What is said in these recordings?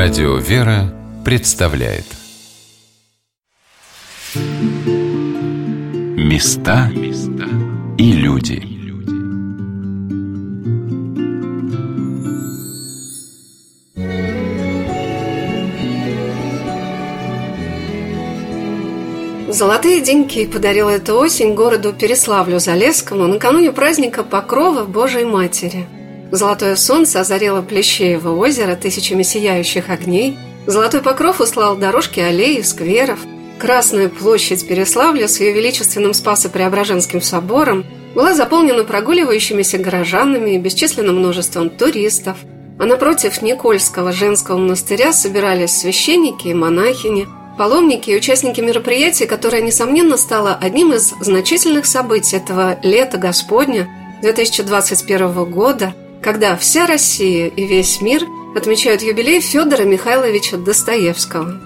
Радио «Вера» представляет. Места и люди. Золотые деньки подарила эта осень городу Переславлю-Залесскому накануне праздника Покрова Божией Матери – Золотое солнце озарило Плещеево озеро тысячами сияющих огней. Золотой покров услал дорожки аллеи, скверов. Красная площадь Переславля с ее величественным Спасо-Преображенским собором была заполнена прогуливающимися горожанами и бесчисленным множеством туристов. А напротив Никольского женского монастыря собирались священники и монахини, паломники и участники мероприятия, которое, несомненно, стало одним из значительных событий этого лета Господня 2021 года – когда вся Россия и весь мир отмечают юбилей Федора Михайловича Достоевского.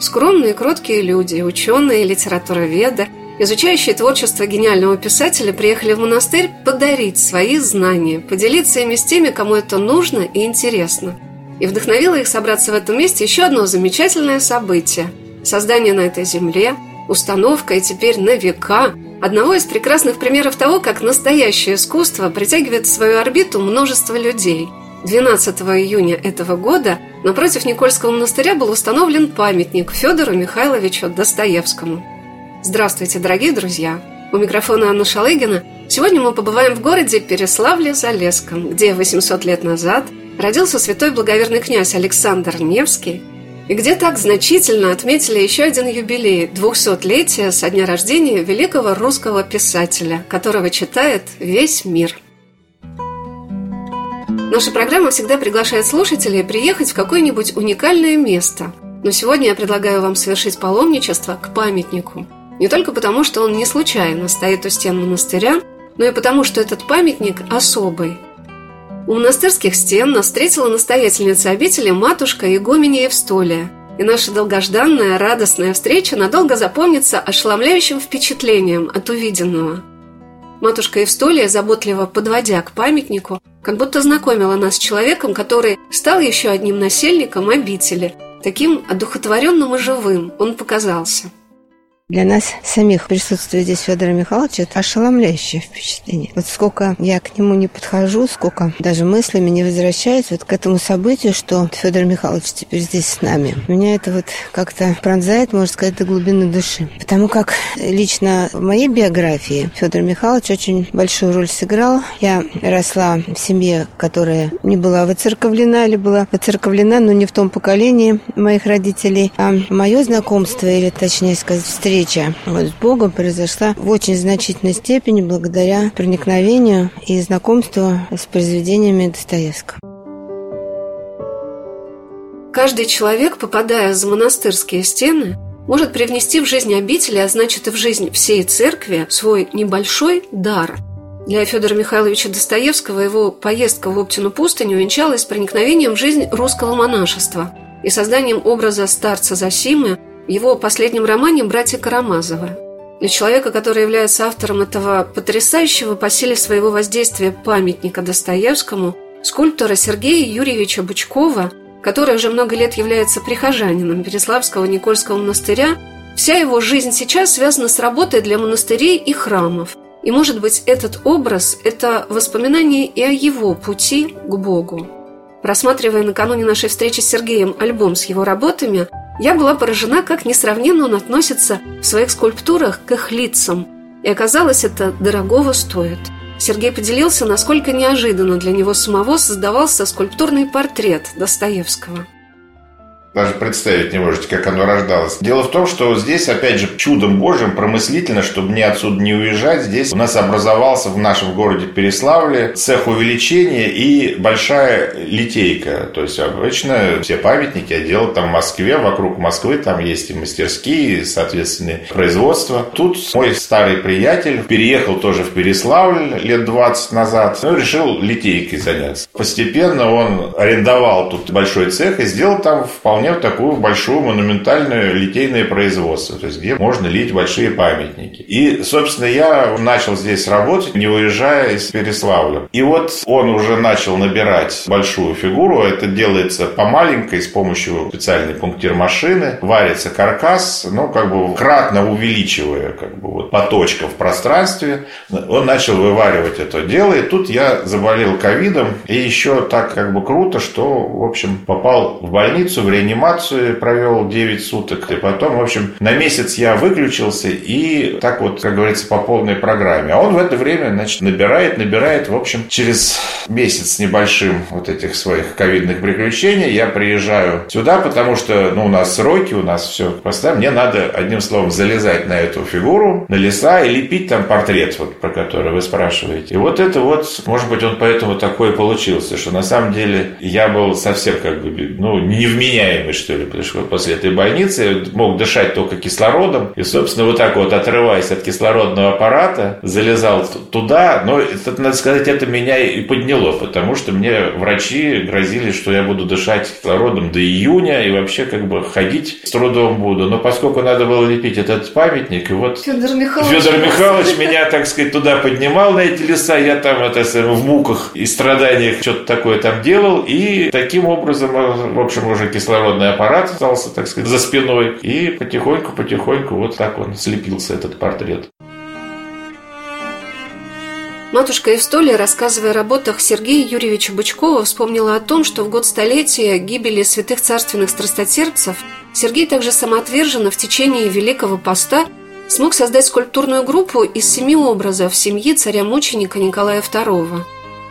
Скромные и кроткие люди, ученые литературоведы, изучающие творчество гениального писателя, приехали в монастырь подарить свои знания, поделиться ими с теми, кому это нужно и интересно. И вдохновило их собраться в этом месте еще одно замечательное событие – создание на этой земле, установка и теперь на века – одного из прекрасных примеров того, как настоящее искусство притягивает в свою орбиту множество людей. 12 июня этого года напротив Никольского монастыря был установлен памятник Федору Михайловичу Достоевскому. Здравствуйте, дорогие друзья! У микрофона Анна Шалыгина. Сегодня мы побываем в городе Переславле-Залесском, где 800 лет назад родился святой благоверный князь Александр Невский – и где так значительно отметили еще один юбилей – 200-летие со дня рождения великого русского писателя, которого читает весь мир. Наша программа всегда приглашает слушателей приехать в какое-нибудь уникальное место. Но сегодня я предлагаю вам совершить паломничество к памятнику. Не только потому, что он не случайно стоит у стен монастыря, но и потому, что этот памятник особый, у монастырских стен нас встретила настоятельница обители матушка Игуменя Евстолия. И наша долгожданная, радостная встреча надолго запомнится ошеломляющим впечатлением от увиденного. Матушка Евстолия, заботливо подводя к памятнику, как будто знакомила нас с человеком, который стал еще одним насельником обители. Таким одухотворенным и живым он показался – для нас самих присутствие здесь Федора Михайловича – это ошеломляющее впечатление. Вот сколько я к нему не подхожу, сколько даже мыслями не возвращаюсь вот к этому событию, что Федор Михайлович теперь здесь с нами. Меня это вот как-то пронзает, можно сказать, до глубины души. Потому как лично в моей биографии Федор Михайлович очень большую роль сыграл. Я росла в семье, которая не была выцерковлена или была выцерковлена, но не в том поколении моих родителей. А мое знакомство, или точнее сказать, встреча встреча вот с Богом произошла в очень значительной степени благодаря проникновению и знакомству с произведениями Достоевского. Каждый человек, попадая за монастырские стены, может привнести в жизнь обители, а значит и в жизнь всей церкви, свой небольшой дар. Для Федора Михайловича Достоевского его поездка в Оптину пустыню увенчалась проникновением в жизнь русского монашества и созданием образа старца Засимы в его последнем романе «Братья Карамазовы». Для человека, который является автором этого потрясающего по силе своего воздействия памятника Достоевскому, скульптора Сергея Юрьевича Бучкова, который уже много лет является прихожанином Переславского Никольского монастыря, вся его жизнь сейчас связана с работой для монастырей и храмов. И, может быть, этот образ – это воспоминание и о его пути к Богу. Просматривая накануне нашей встречи с Сергеем альбом с его работами – я была поражена, как несравненно он относится в своих скульптурах к их лицам. И оказалось, это дорогого стоит. Сергей поделился, насколько неожиданно для него самого создавался скульптурный портрет Достоевского даже представить не можете, как оно рождалось. Дело в том, что здесь, опять же, чудом Божьим, промыслительно, чтобы мне отсюда не уезжать, здесь у нас образовался в нашем городе Переславле цех увеличения и большая литейка. То есть, обычно все памятники я делал там в Москве, вокруг Москвы, там есть и мастерские, соответственно, производства. Тут мой старый приятель переехал тоже в Переславль лет 20 назад, ну, решил литейкой заняться. Постепенно он арендовал тут большой цех и сделал там вполне вполне в такую большую монументальную литейное производство, то есть где можно лить большие памятники. И, собственно, я начал здесь работать, не уезжая из Переславля. И вот он уже начал набирать большую фигуру. Это делается по маленькой с помощью специальной пунктир машины. Варится каркас, ну, как бы кратно увеличивая как бы вот по точкам в пространстве. Он начал вываривать это дело. И тут я заболел ковидом. И еще так как бы круто, что, в общем, попал в больницу, в реанимацию, провел 9 суток. И потом, в общем, на месяц я выключился и так вот, как говорится, по полной программе. А он в это время, значит, набирает, набирает. В общем, через месяц с небольшим вот этих своих ковидных приключений я приезжаю сюда, потому что, ну, у нас сроки, у нас все поставим. Мне надо, одним словом, залезать на эту фигуру, на леса и лепить там портрет, вот, про который вы спрашиваете. И вот это вот, может быть, он поэтому такой получился, что на самом деле я был совсем как бы, ну, невменяемый, что ли, потому что после этой больницы мог дышать только кислородом. И, собственно, вот так вот, отрываясь от кислородного аппарата, залезал туда. Но, это, надо сказать, это меня и подняло, потому что мне врачи грозили, что я буду дышать кислородом до июня и вообще как бы ходить с трудом буду. Но поскольку надо было лепить этот памятник, и вот Федор Михайлович, Федор Михайлович меня, так сказать, туда поднимал на эти леса, я там это, в муках и страданиях что-то такое там делал, и таким образом, в общем, уже кислородный аппарат остался, так сказать, за спиной, и потихоньку-потихоньку вот так он слепился, этот портрет. Матушка Евстолия, рассказывая о работах Сергея Юрьевича Бычкова, вспомнила о том, что в год столетия гибели святых царственных страстотерпцев Сергей также самоотверженно в течение Великого Поста смог создать скульптурную группу из семи образов семьи царя-мученика Николая II.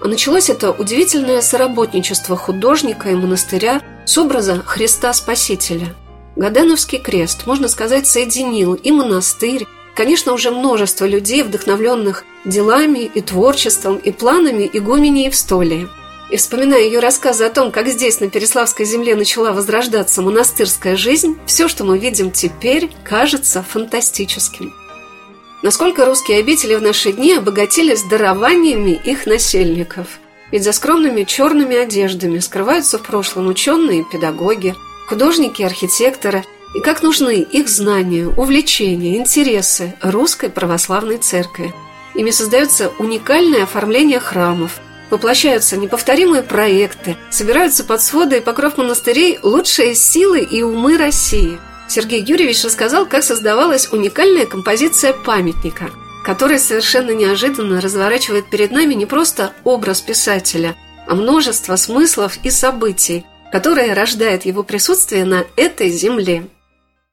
А началось это удивительное соработничество художника и монастыря с образа Христа Спасителя. Гаденовский крест, можно сказать, соединил и монастырь, конечно, уже множество людей, вдохновленных делами и творчеством, и планами игумени Евстолии. И вспоминая ее рассказы о том, как здесь, на Переславской земле, начала возрождаться монастырская жизнь, все, что мы видим теперь, кажется фантастическим. Насколько русские обители в наши дни обогатились дарованиями их насельников. Ведь за скромными черными одеждами скрываются в прошлом ученые педагоги, художники архитекторы, и как нужны их знания, увлечения, интересы русской православной церкви. Ими создается уникальное оформление храмов, воплощаются неповторимые проекты, собираются под своды и покров монастырей лучшие силы и умы России. Сергей Юрьевич рассказал, как создавалась уникальная композиция памятника, которая совершенно неожиданно разворачивает перед нами не просто образ писателя, а множество смыслов и событий, которые рождает его присутствие на этой земле.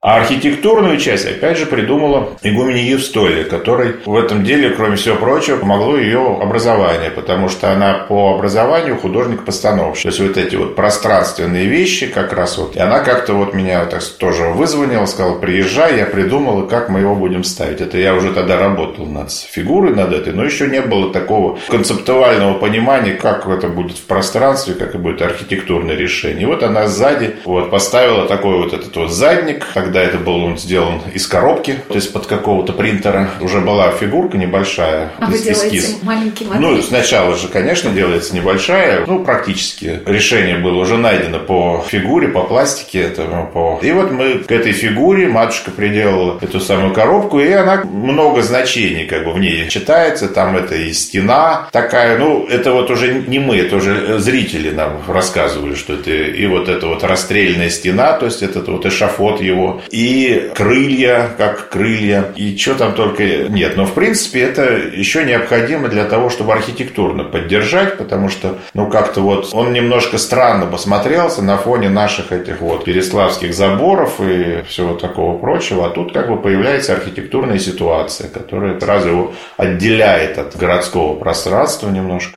А архитектурную часть, опять же, придумала игуменя Евстолия, которой в этом деле, кроме всего прочего, помогло ее образование, потому что она по образованию художник-постановщик. То есть вот эти вот пространственные вещи как раз вот. И она как-то вот меня так тоже вызвонила, сказала, приезжай, я придумала, как мы его будем ставить. Это я уже тогда работал над фигурой, над этой, но еще не было такого концептуального понимания, как это будет в пространстве, как это будет архитектурное решение. И вот она сзади вот поставила такой вот этот вот задник, тогда когда это был он сделан из коробки, то есть под какого-то принтера, уже была фигурка небольшая. А вы делаете маленький модель? Ну, сначала же, конечно, делается небольшая, ну, практически решение было уже найдено по фигуре, по пластике этому, по... И вот мы к этой фигуре, матушка приделала эту самую коробку, и она много значений как бы в ней читается, там это и стена такая, ну, это вот уже не мы, это уже зрители нам рассказывали, что это и вот эта вот расстрельная стена, то есть это вот эшафот его, и крылья, как крылья, и что там только нет. Но, в принципе, это еще необходимо для того, чтобы архитектурно поддержать, потому что, ну, как-то вот он немножко странно посмотрелся на фоне наших этих вот переславских заборов и всего такого прочего, а тут как бы появляется архитектурная ситуация, которая сразу его отделяет от городского пространства немножко.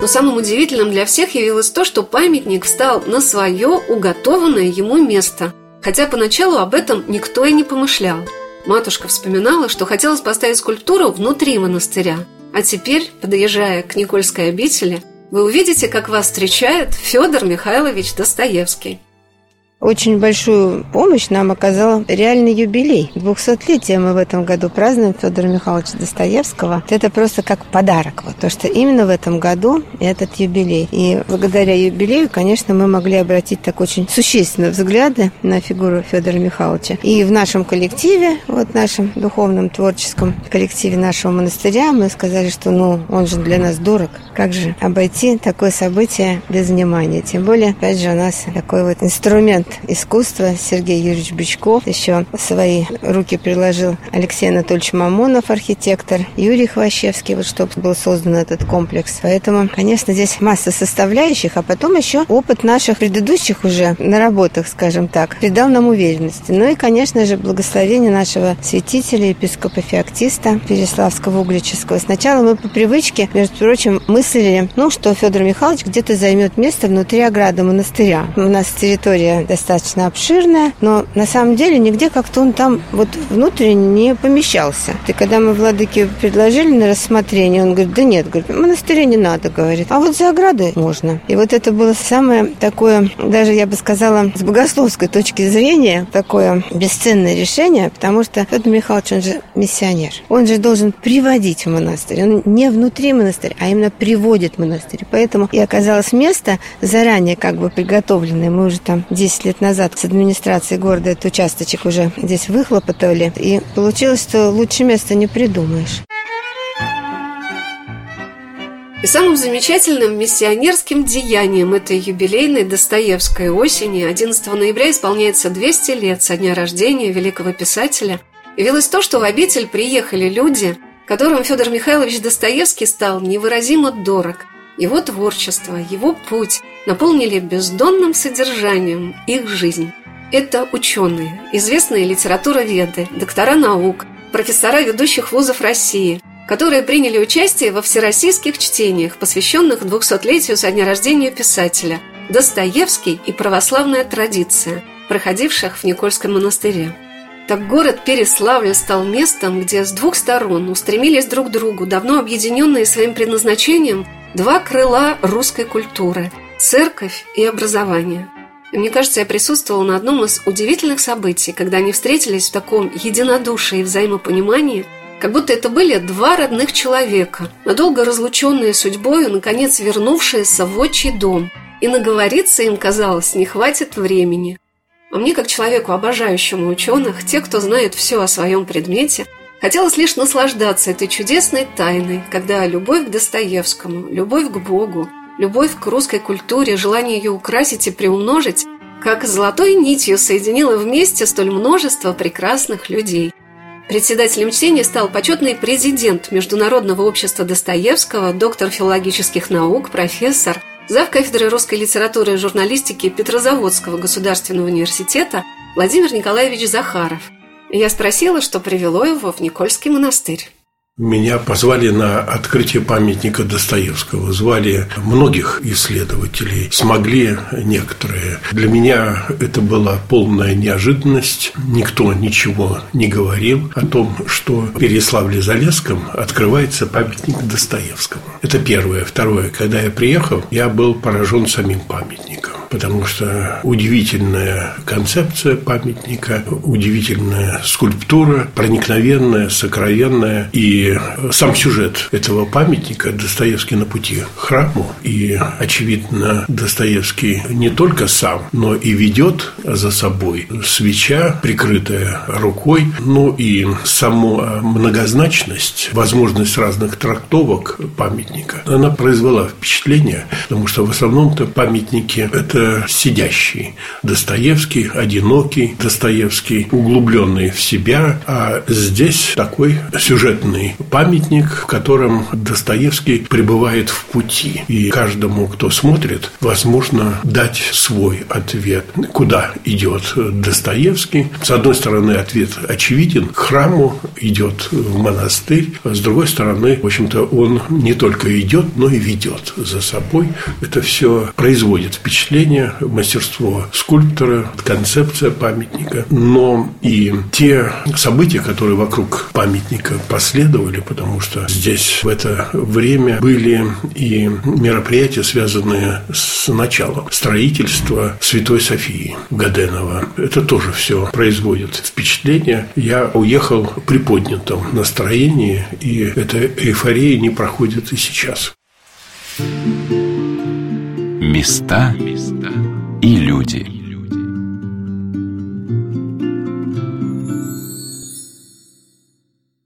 Но самым удивительным для всех явилось то, что памятник встал на свое уготованное ему место, хотя поначалу об этом никто и не помышлял. Матушка вспоминала, что хотелось поставить скульптуру внутри монастыря, а теперь, подъезжая к Никольской обители, вы увидите, как вас встречает Федор Михайлович Достоевский. Очень большую помощь нам оказал реальный юбилей. 200-летие мы в этом году празднуем Федора Михайловича Достоевского. Это просто как подарок, вот, то что именно в этом году этот юбилей. И благодаря юбилею, конечно, мы могли обратить так очень существенные взгляды на фигуру Федора Михайловича. И в нашем коллективе, вот нашем духовном творческом коллективе нашего монастыря, мы сказали, что ну, он же для нас дорог. Как же обойти такое событие без внимания? Тем более, опять же, у нас такой вот инструмент искусства Сергей Юрьевич Бычков. Еще свои руки приложил Алексей Анатольевич Мамонов, архитектор, Юрий Хвощевский, вот чтобы был создан этот комплекс. Поэтому, конечно, здесь масса составляющих, а потом еще опыт наших предыдущих уже наработок, скажем так, придал нам уверенности. Ну и, конечно же, благословение нашего святителя, епископа Феоктиста Переславского Углического. Сначала мы по привычке, между прочим, мыслили, ну, что Федор Михайлович где-то займет место внутри ограды монастыря. У нас территория достаточно обширная, но на самом деле нигде как-то он там вот внутренне не помещался. И когда мы владыке предложили на рассмотрение, он говорит, да нет, говорит, монастыре не надо, говорит, а вот за оградой можно. И вот это было самое такое, даже я бы сказала, с богословской точки зрения, такое бесценное решение, потому что Федор Михайлович, он же миссионер. Он же должен приводить в монастырь. Он не внутри монастыря, а именно приводит в монастырь. Поэтому и оказалось место заранее как бы приготовленное. Мы уже там 10 лет назад с администрацией города этот участочек уже здесь выхлопотали. И получилось, что лучше места не придумаешь. И самым замечательным миссионерским деянием этой юбилейной Достоевской осени 11 ноября исполняется 200 лет со дня рождения великого писателя. Явилось то, что в обитель приехали люди, которым Федор Михайлович Достоевский стал невыразимо дорог. Его творчество, его путь наполнили бездонным содержанием их жизнь. Это ученые, известные литературоведы, доктора наук, профессора ведущих вузов России – которые приняли участие во всероссийских чтениях, посвященных 200-летию со дня рождения писателя «Достоевский и православная традиция», проходивших в Никольском монастыре. Так город Переславль стал местом, где с двух сторон устремились друг к другу, давно объединенные своим предназначением, два крыла русской культуры – церковь и образование. Мне кажется, я присутствовала на одном из удивительных событий, когда они встретились в таком единодушии и взаимопонимании – как будто это были два родных человека, надолго разлученные судьбой, наконец вернувшиеся в отчий дом. И наговориться им, казалось, не хватит времени. А мне, как человеку, обожающему ученых, те, кто знает все о своем предмете, хотелось лишь наслаждаться этой чудесной тайной, когда любовь к Достоевскому, любовь к Богу, любовь к русской культуре, желание ее украсить и приумножить, как золотой нитью соединила вместе столь множество прекрасных людей. Председателем чтения стал почетный президент Международного общества Достоевского, доктор филологических наук, профессор, зав. кафедры русской литературы и журналистики Петрозаводского государственного университета Владимир Николаевич Захаров. Я спросила, что привело его в Никольский монастырь. Меня позвали на открытие памятника Достоевского. Звали многих исследователей, смогли некоторые. Для меня это была полная неожиданность. Никто ничего не говорил о том, что в Переславле-Залесском открывается памятник Достоевскому. Это первое. Второе. Когда я приехал, я был поражен самим памятником потому что удивительная концепция памятника, удивительная скульптура, проникновенная, сокровенная. И сам сюжет этого памятника Достоевский на пути к храму. И, очевидно, Достоевский не только сам, но и ведет за собой свеча, прикрытая рукой, ну и сама многозначность, возможность разных трактовок памятника, она произвела впечатление, потому что в основном-то памятники – это это сидящий Достоевский, одинокий Достоевский, углубленный в себя, а здесь такой сюжетный памятник, в котором Достоевский пребывает в пути. И каждому, кто смотрит, возможно дать свой ответ, куда идет Достоевский. С одной стороны, ответ очевиден, к храму идет в монастырь, а с другой стороны, в общем-то, он не только идет, но и ведет за собой. Это все производит впечатление впечатление, мастерство скульптора, концепция памятника, но и те события, которые вокруг памятника последовали, потому что здесь в это время были и мероприятия, связанные с началом строительства Святой Софии Гаденова. Это тоже все производит впечатление. Я уехал при поднятом настроении, и эта эйфория не проходит и сейчас. Места и люди.